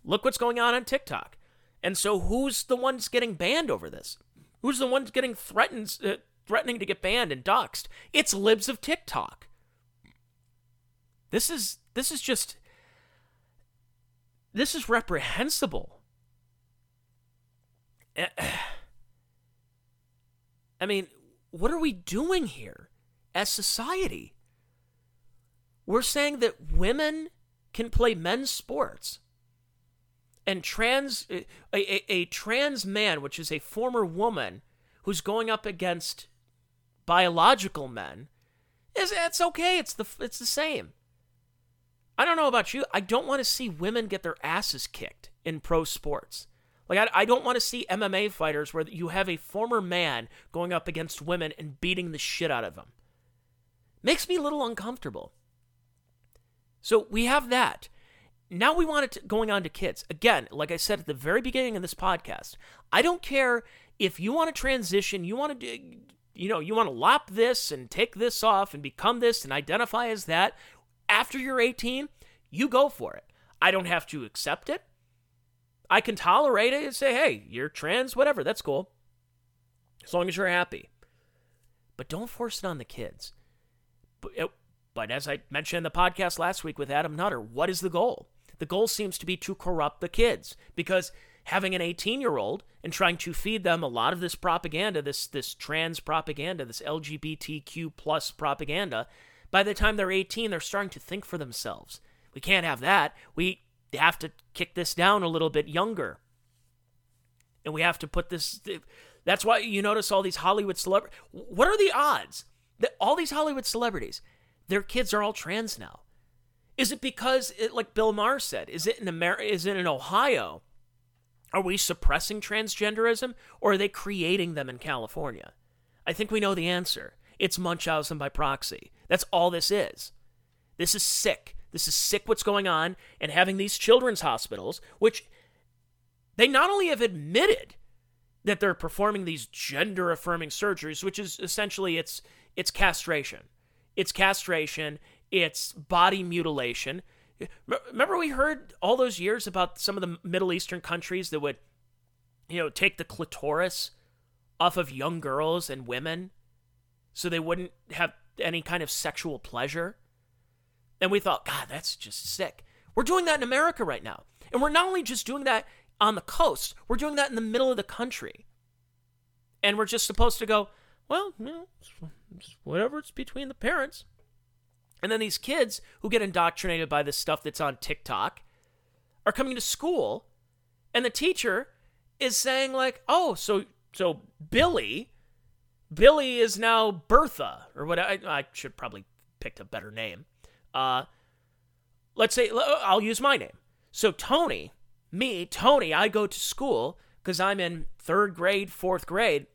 look what's going on on TikTok. And so who's the ones getting banned over this? Who's the ones getting threatened, uh, threatening to get banned and doxxed? It's libs of TikTok. This is this is just this is reprehensible. I mean, what are we doing here as society? We're saying that women can play men's sports. And trans a, a, a trans man, which is a former woman who's going up against biological men, is it's okay. It's the it's the same. I don't know about you. I don't want to see women get their asses kicked in pro sports. Like, I, I don't want to see MMA fighters where you have a former man going up against women and beating the shit out of them. Makes me a little uncomfortable. So we have that. Now we want it to, going on to kids. Again, like I said at the very beginning of this podcast, I don't care if you want to transition, you want to, do, you know, you want to lop this and take this off and become this and identify as that. After you're 18, you go for it. I don't have to accept it. I can tolerate it and say, hey, you're trans, whatever, that's cool. As long as you're happy. But don't force it on the kids. But, it, but as I mentioned in the podcast last week with Adam Nutter, what is the goal? The goal seems to be to corrupt the kids because having an 18 year old and trying to feed them a lot of this propaganda, this this trans propaganda, this LGBTQ plus propaganda, by the time they're 18, they're starting to think for themselves. We can't have that. We have to kick this down a little bit younger. And we have to put this. That's why you notice all these Hollywood celebrities. What are the odds that all these Hollywood celebrities, their kids are all trans now? Is it because, it, like Bill Maher said, is it in America? Is it in Ohio? Are we suppressing transgenderism, or are they creating them in California? I think we know the answer. It's Munchausen by proxy. That's all this is. This is sick. This is sick what's going on, and having these children's hospitals, which they not only have admitted that they're performing these gender affirming surgeries, which is essentially it's it's castration. It's castration, it's body mutilation. Remember we heard all those years about some of the Middle Eastern countries that would you know take the clitoris off of young girls and women so they wouldn't have any kind of sexual pleasure. And we thought, God, that's just sick. We're doing that in America right now. And we're not only just doing that on the coast, we're doing that in the middle of the country. And we're just supposed to go, well, you know, whatever it's between the parents. And then these kids who get indoctrinated by this stuff that's on TikTok are coming to school, and the teacher is saying, like, oh, so so Billy Billy is now Bertha, or what? I, I should probably picked a better name. Uh, let's say I'll use my name. So Tony, me, Tony, I go to school because I'm in third grade, fourth grade,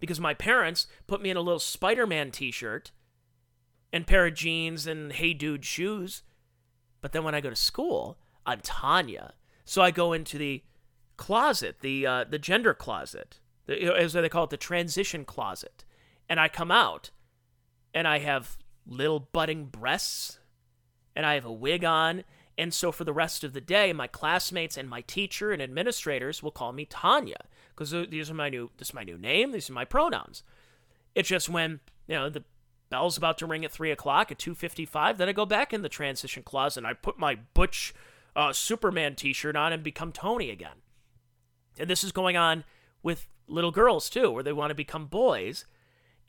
because my parents put me in a little Spider-Man T-shirt and pair of jeans and Hey Dude shoes. But then when I go to school, I'm Tanya. So I go into the closet, the uh, the gender closet, as they call it, the transition closet. And I come out and I have little budding breasts and I have a wig on. And so for the rest of the day, my classmates and my teacher and administrators will call me Tanya because these are my new this is my new name. These are my pronouns. It's just when you know the bell's about to ring at three o'clock at two fifty five, then I go back in the transition closet and I put my butch uh, Superman T-shirt on and become Tony again. And this is going on with little girls too, where they want to become boys,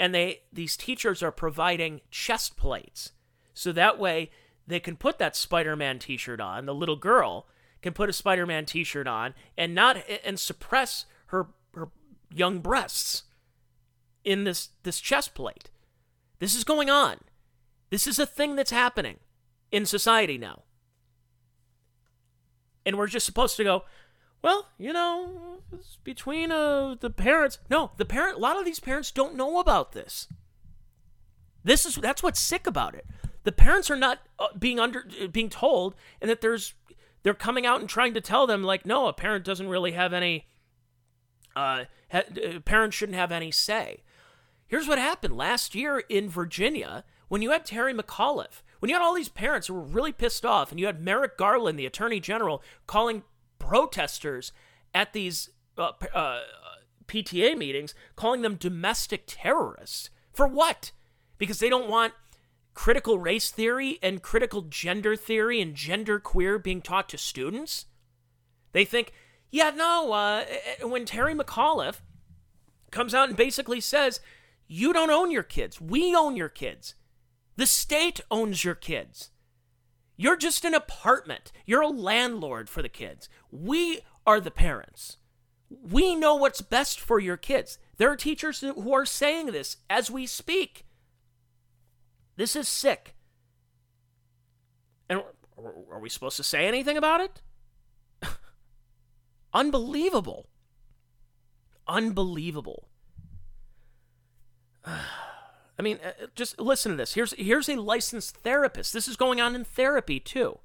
and they these teachers are providing chest plates, so that way they can put that Spider-Man T-shirt on. The little girl can put a Spider-Man T-shirt on and not and suppress her her young breasts in this this chest plate. This is going on. This is a thing that's happening in society now. And we're just supposed to go, well, you know, it's between uh, the parents. No, the parent. A lot of these parents don't know about this. This is that's what's sick about it. The parents are not uh, being under uh, being told, and that there's they're coming out and trying to tell them like, no, a parent doesn't really have any. Uh, ha- uh, parents shouldn't have any say. Here's what happened last year in Virginia when you had Terry McAuliffe, when you had all these parents who were really pissed off, and you had Merrick Garland, the attorney general, calling protesters at these uh, uh, PTA meetings, calling them domestic terrorists. For what? Because they don't want critical race theory and critical gender theory and gender queer being taught to students? They think, yeah, no, uh, when Terry McAuliffe comes out and basically says, you don't own your kids, we own your kids. The state owns your kids. You're just an apartment. You're a landlord for the kids. We are the parents. We know what's best for your kids. There are teachers who are saying this as we speak. This is sick. And are we supposed to say anything about it? Unbelievable. Unbelievable. I mean, uh, just listen to this. Here's here's a licensed therapist. This is going on in therapy too.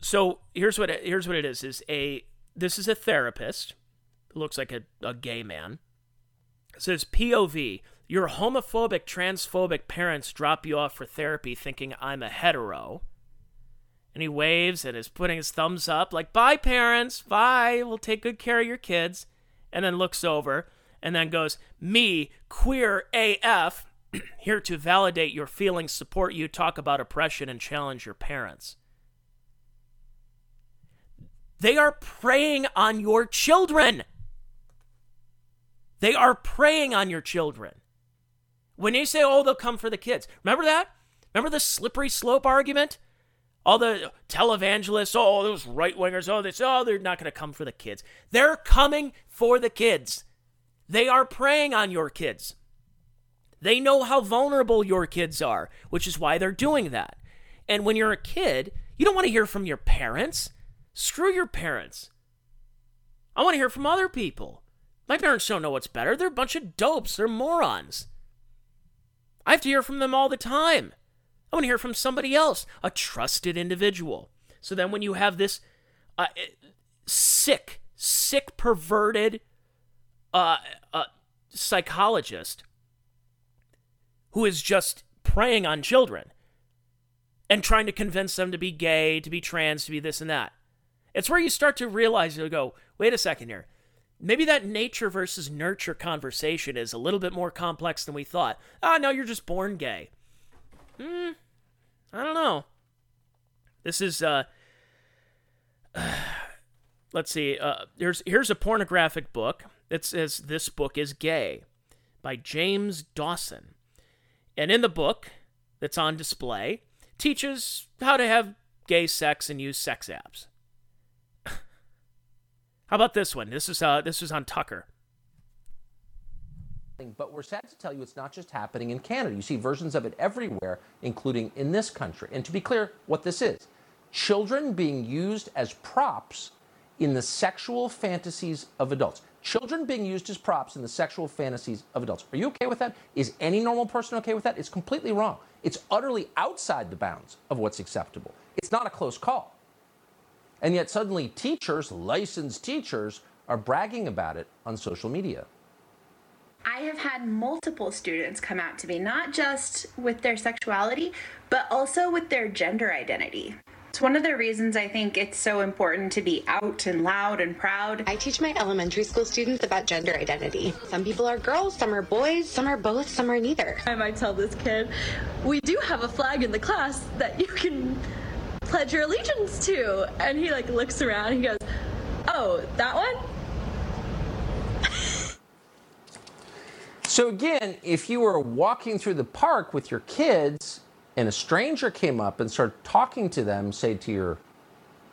So here's what it, here's what it is: is a this is a therapist. Looks like a, a gay man, It says POV. Your homophobic, transphobic parents drop you off for therapy thinking I'm a hetero. And he waves and is putting his thumbs up, like, bye, parents, bye, we'll take good care of your kids. And then looks over and then goes, me, queer AF, here to validate your feelings, support you, talk about oppression, and challenge your parents. They are preying on your children. They are preying on your children. When you say, oh, they'll come for the kids, remember that? Remember the slippery slope argument? All the televangelists, oh, those right wingers, oh, say, oh, they're not going to come for the kids. They're coming for the kids. They are preying on your kids. They know how vulnerable your kids are, which is why they're doing that. And when you're a kid, you don't want to hear from your parents. Screw your parents. I want to hear from other people. My parents don't know what's better. They're a bunch of dopes. They're morons. I have to hear from them all the time. I want to hear from somebody else, a trusted individual. So then when you have this uh, sick, sick, perverted uh, uh, psychologist who is just preying on children and trying to convince them to be gay, to be trans, to be this and that. It's where you start to realize, you go, wait a second here. Maybe that nature versus nurture conversation is a little bit more complex than we thought. Ah, no, you're just born gay. Hmm, I don't know. This is, uh, let's see, uh, here's, here's a pornographic book that says this book is gay by James Dawson. And in the book that's on display, teaches how to have gay sex and use sex apps. How about this one? This is uh, this is on Tucker. But we're sad to tell you it's not just happening in Canada. You see versions of it everywhere, including in this country. And to be clear, what this is children being used as props in the sexual fantasies of adults. Children being used as props in the sexual fantasies of adults. Are you okay with that? Is any normal person okay with that? It's completely wrong. It's utterly outside the bounds of what's acceptable. It's not a close call. And yet, suddenly, teachers, licensed teachers, are bragging about it on social media. I have had multiple students come out to me, not just with their sexuality, but also with their gender identity. It's one of the reasons I think it's so important to be out and loud and proud. I teach my elementary school students about gender identity. Some people are girls, some are boys, some are both, some are neither. I might tell this kid, we do have a flag in the class that you can pledge your allegiance to? And he like looks around. he goes, "Oh, that one." So again, if you were walking through the park with your kids and a stranger came up and started talking to them, say to your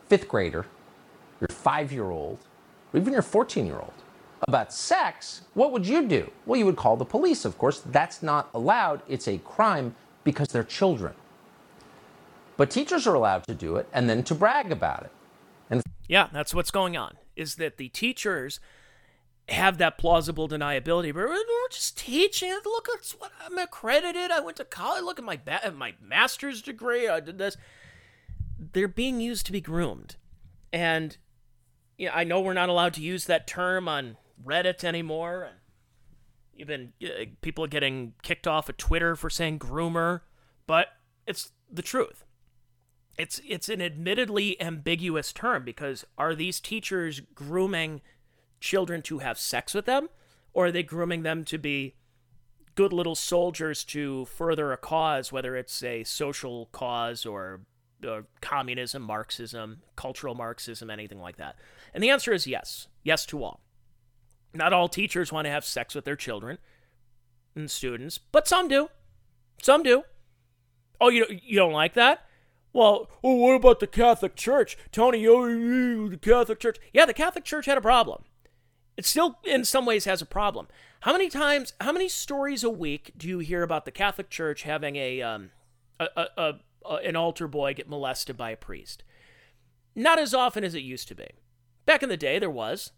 fifth grader, your five year old, or even your 14 year old, about sex, what would you do? Well, you would call the police, of course. That's not allowed. It's a crime because they're children. But teachers are allowed to do it and then to brag about it. And yeah, that's what's going on. Is that the teachers have that plausible deniability, but we're just teaching. Look, at what I'm accredited. I went to college. Look at my ba- my master's degree. I did this. They're being used to be groomed, and yeah, I know we're not allowed to use that term on Reddit anymore. And even uh, people are getting kicked off of Twitter for saying groomer, but it's the truth it's it's an admittedly ambiguous term because are these teachers grooming children to have sex with them or are they grooming them to be good little soldiers to further a cause whether it's a social cause or, or communism marxism cultural marxism anything like that and the answer is yes yes to all not all teachers want to have sex with their children and students but some do some do oh you you don't like that well, oh, what about the Catholic Church? Tony, oh, the Catholic Church. Yeah, the Catholic Church had a problem. It still, in some ways, has a problem. How many times, how many stories a week do you hear about the Catholic Church having a, um, a, a, a, an altar boy get molested by a priest? Not as often as it used to be. Back in the day, there was.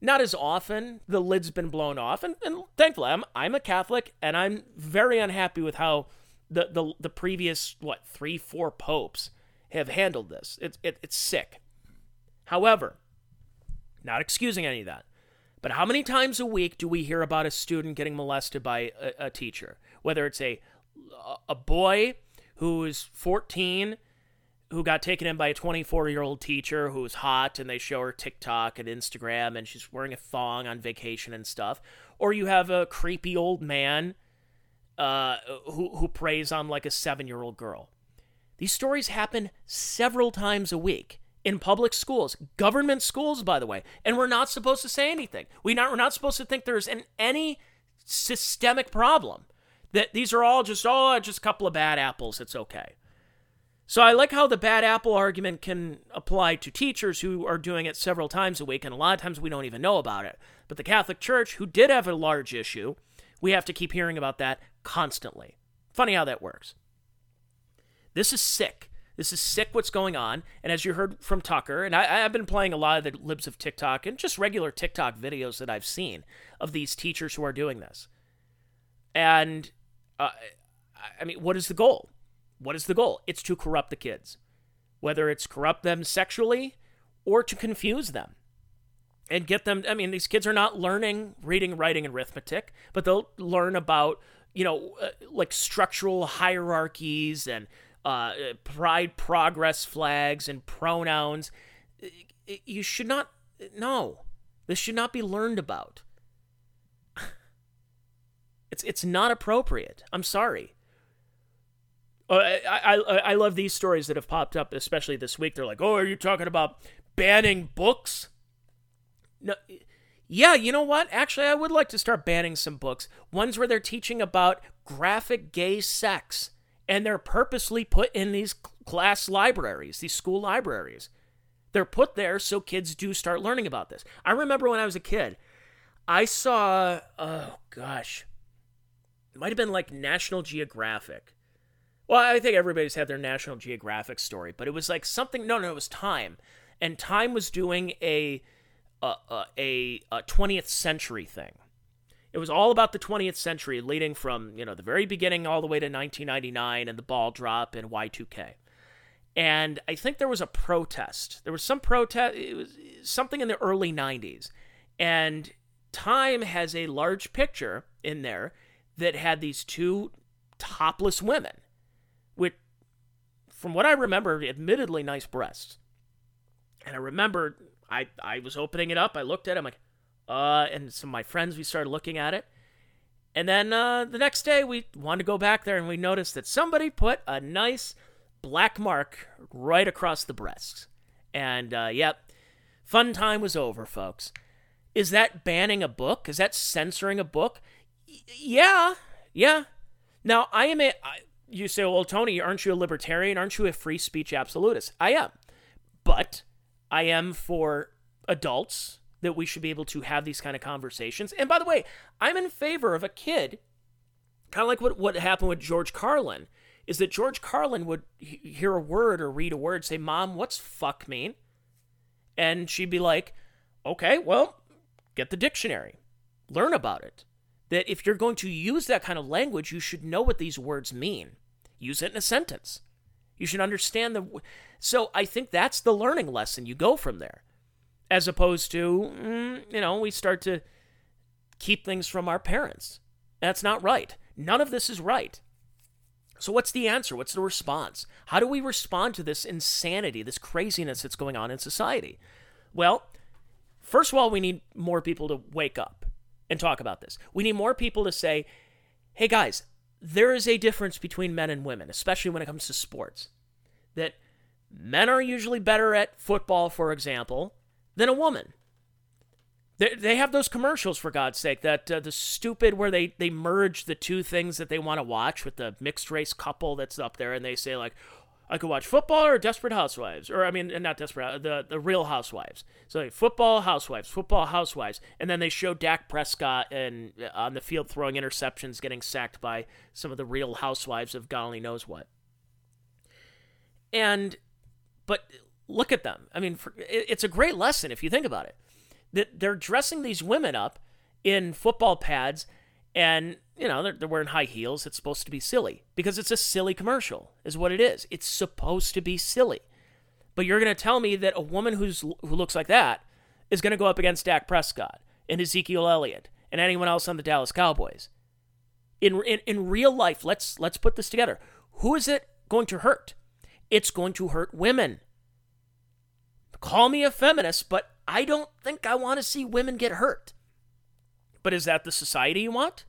Not as often. The lid's been blown off, and, and thankfully, I'm I'm a Catholic, and I'm very unhappy with how the the the previous what three four popes have handled this. It's it, it's sick. However, not excusing any of that, But how many times a week do we hear about a student getting molested by a, a teacher? Whether it's a a boy who is 14 who got taken in by a 24 year old teacher who's hot and they show her TikTok and Instagram and she's wearing a thong on vacation and stuff. Or you have a creepy old man uh, who, who preys on like a seven year old girl. These stories happen several times a week in public schools, government schools, by the way, and we're not supposed to say anything. We not, we're not supposed to think there's an, any systemic problem. That these are all just, oh, just a couple of bad apples, it's okay. So I like how the bad apple argument can apply to teachers who are doing it several times a week, and a lot of times we don't even know about it. But the Catholic Church, who did have a large issue, we have to keep hearing about that constantly. Funny how that works. This is sick. This is sick what's going on. And as you heard from Tucker, and I, have been playing a lot of the libs of TikTok and just regular TikTok videos that I've seen of these teachers who are doing this. And uh, I mean, what is the goal? What is the goal? It's to corrupt the kids, whether it's corrupt them sexually or to confuse them and get them. I mean, these kids are not learning reading, writing, and arithmetic, but they'll learn about, you know, uh, like structural hierarchies and uh, pride progress flags and pronouns. You should not, no, this should not be learned about. It's, it's not appropriate. I'm sorry. Uh, I, I, I love these stories that have popped up, especially this week. They're like, oh, are you talking about banning books? No, yeah, you know what? Actually, I would like to start banning some books. Ones where they're teaching about graphic gay sex, and they're purposely put in these class libraries, these school libraries. They're put there so kids do start learning about this. I remember when I was a kid, I saw, oh gosh, it might have been like National Geographic well, I think everybody's had their National Geographic story, but it was like something. No, no, it was Time, and Time was doing a uh, uh, a, a, a 20th century thing. It was all about the 20th century, leading from you know the very beginning all the way to 1999 and the ball drop and Y2K. And I think there was a protest. There was some protest. It was something in the early 90s, and Time has a large picture in there that had these two topless women with, from what I remember, admittedly nice breasts. And I remember I I was opening it up. I looked at it. I'm like, uh, and some of my friends we started looking at it. And then uh, the next day we wanted to go back there and we noticed that somebody put a nice black mark right across the breasts. And uh, yep, fun time was over, folks. Is that banning a book? Is that censoring a book? Y- yeah, yeah. Now I am a. I, you say, well, Tony, aren't you a libertarian? Aren't you a free speech absolutist? I am. But I am for adults that we should be able to have these kind of conversations. And by the way, I'm in favor of a kid, kind of like what, what happened with George Carlin, is that George Carlin would hear a word or read a word, say, Mom, what's fuck mean? And she'd be like, okay, well, get the dictionary, learn about it. That if you're going to use that kind of language, you should know what these words mean use it in a sentence. You should understand the. So I think that's the learning lesson. You go from there, as opposed to, mm, you know, we start to keep things from our parents. That's not right. None of this is right. So, what's the answer? What's the response? How do we respond to this insanity, this craziness that's going on in society? Well, first of all, we need more people to wake up and talk about this. We need more people to say, hey guys, there is a difference between men and women, especially when it comes to sports. That men are usually better at football, for example, than a woman. They, they have those commercials, for God's sake, that uh, the stupid where they, they merge the two things that they want to watch with the mixed race couple that's up there, and they say, like, I could watch football or Desperate Housewives, or I mean, not Desperate, the the Real Housewives. So like, football, Housewives, football, Housewives, and then they show Dak Prescott and uh, on the field throwing interceptions, getting sacked by some of the Real Housewives of God only knows what. And, but look at them. I mean, for, it, it's a great lesson if you think about it. That they're dressing these women up in football pads and you know they're, they're wearing high heels it's supposed to be silly because it's a silly commercial is what it is it's supposed to be silly but you're going to tell me that a woman who's who looks like that is going to go up against Dak Prescott and Ezekiel Elliott and anyone else on the Dallas Cowboys. In, in, in real life, let's let's put this together. Who is it going to hurt? It's going to hurt women. Call me a feminist, but I don't think I want to see women get hurt. But is that the society you want?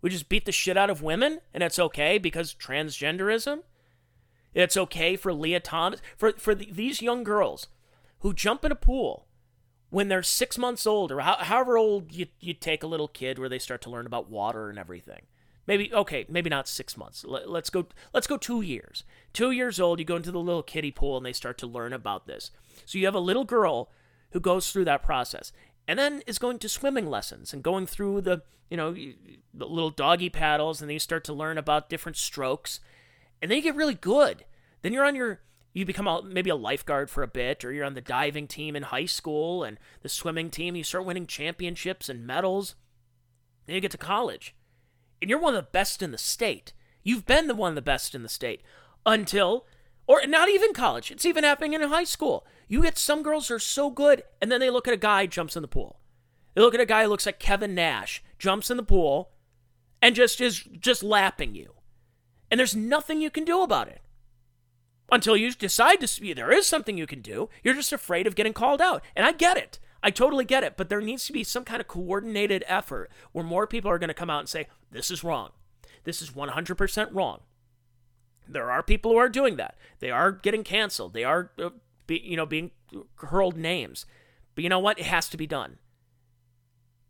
We just beat the shit out of women and it's okay because transgenderism? It's okay for Lia Thomas, for, for the, these young girls who jump in a pool when they're six months old or how, however old you, you take a little kid where they start to learn about water and everything. Maybe okay, maybe not six months. Let, us go. Let's go two years. Two years old, you go into the little kiddie pool and they start to learn about this. So you have a little girl who goes through that process and then is going to swimming lessons and going through the you know the little doggy paddles and then you start to learn about different strokes and then you get really good then you're on your you become a, maybe a lifeguard for a bit or you're on the diving team in high school and the swimming team you start winning championships and medals then you get to college and you're one of the best in the state you've been the one of the best in the state until or not even college it's even happening in high school you get some girls are so good, and then they look at a guy jumps in the pool. They look at a guy who looks like Kevin Nash, jumps in the pool, and just is just lapping you. And there's nothing you can do about it. Until you decide to there is something you can do, you're just afraid of getting called out. And I get it. I totally get it. But there needs to be some kind of coordinated effort where more people are going to come out and say, this is wrong. This is 100% wrong. There are people who are doing that. They are getting canceled. They are uh, be, you know, being hurled names. But you know what? It has to be done.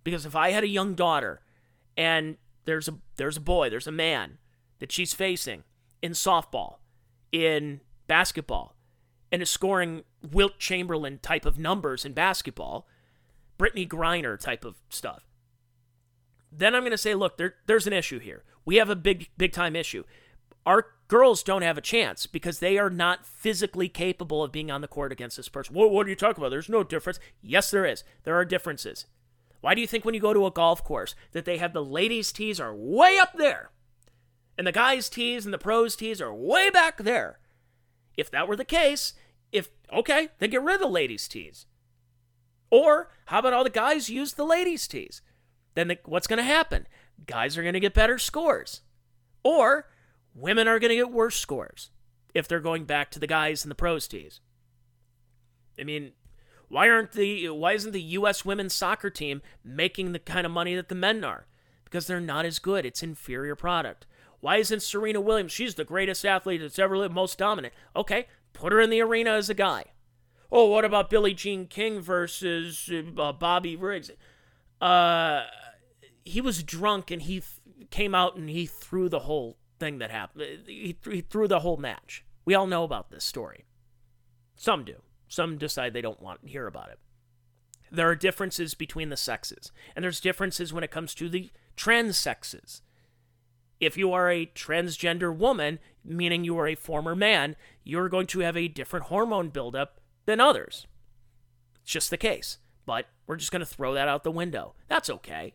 Because if I had a young daughter and there's a there's a boy, there's a man that she's facing in softball, in basketball, and is scoring Wilt Chamberlain type of numbers in basketball, Brittney Griner type of stuff. Then I'm going to say, look, there, there's an issue here. We have a big, big time issue. Our girls don't have a chance because they are not physically capable of being on the court against this person. What, what are you talking about? There's no difference. Yes, there is. There are differences. Why do you think when you go to a golf course that they have the ladies' tees are way up there and the guys' tees and the pros' tees are way back there? If that were the case, if, okay, then get rid of the ladies' tees. Or how about all the guys use the ladies' tees? Then the, what's going to happen? Guys are going to get better scores. Or women are going to get worse scores if they're going back to the guys in the pros tees. I mean, why aren't the why isn't the US women's soccer team making the kind of money that the men are? Because they're not as good. It's inferior product. Why isn't Serena Williams? She's the greatest athlete that's ever lived, most dominant. Okay, put her in the arena as a guy. Oh, what about Billie Jean King versus uh, Bobby Riggs? Uh, he was drunk and he th- came out and he threw the whole thing that happened. He, he threw the whole match. We all know about this story. Some do. Some decide they don't want to hear about it. There are differences between the sexes, and there's differences when it comes to the trans sexes. If you are a transgender woman, meaning you are a former man, you're going to have a different hormone buildup than others. It's just the case. But we're just going to throw that out the window. That's okay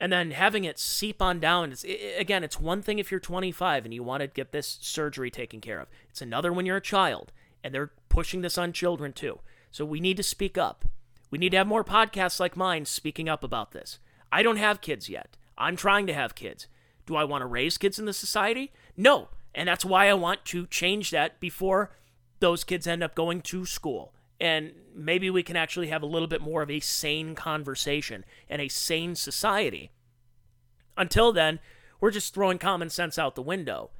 and then having it seep on down it's, it, again it's one thing if you're 25 and you want to get this surgery taken care of it's another when you're a child and they're pushing this on children too so we need to speak up we need to have more podcasts like mine speaking up about this i don't have kids yet i'm trying to have kids do i want to raise kids in the society no and that's why i want to change that before those kids end up going to school and maybe we can actually have a little bit more of a sane conversation and a sane society. Until then, we're just throwing common sense out the window.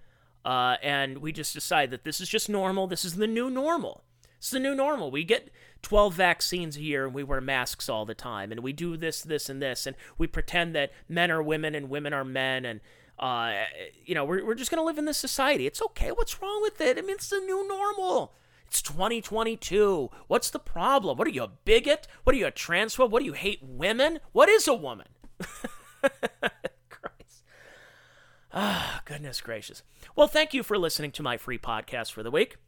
Uh, and we just decide that this is just normal. This is the new normal. It's the new normal. We get 12 vaccines a year and we wear masks all the time. And we do this, this, and this. And we pretend that men are women and women are men. And, uh, you know, we're, we're just going to live in this society. It's okay. What's wrong with it? I mean, it's the new normal. It's 2022. What's the problem? What are you, a bigot? What are you, a transphobe? What do you hate women? What is a woman? Christ. Ah, goodness gracious. Well, thank you for listening to my free podcast for the week.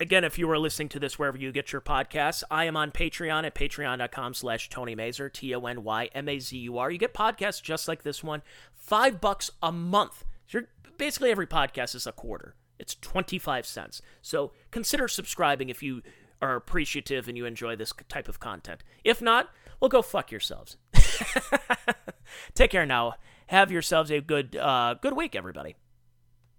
Again, if you are listening to this wherever you get your podcasts, I am on Patreon at patreon.com slash Tony Mazur, T-O-N-Y-M-A-Z-U-R. You get podcasts just like this one, five bucks a month. So basically every podcast is a quarter. It's 25 cents. So consider subscribing if you are appreciative and you enjoy this type of content. If not, well, go fuck yourselves. Take care now. Have yourselves a good uh, good week, everybody.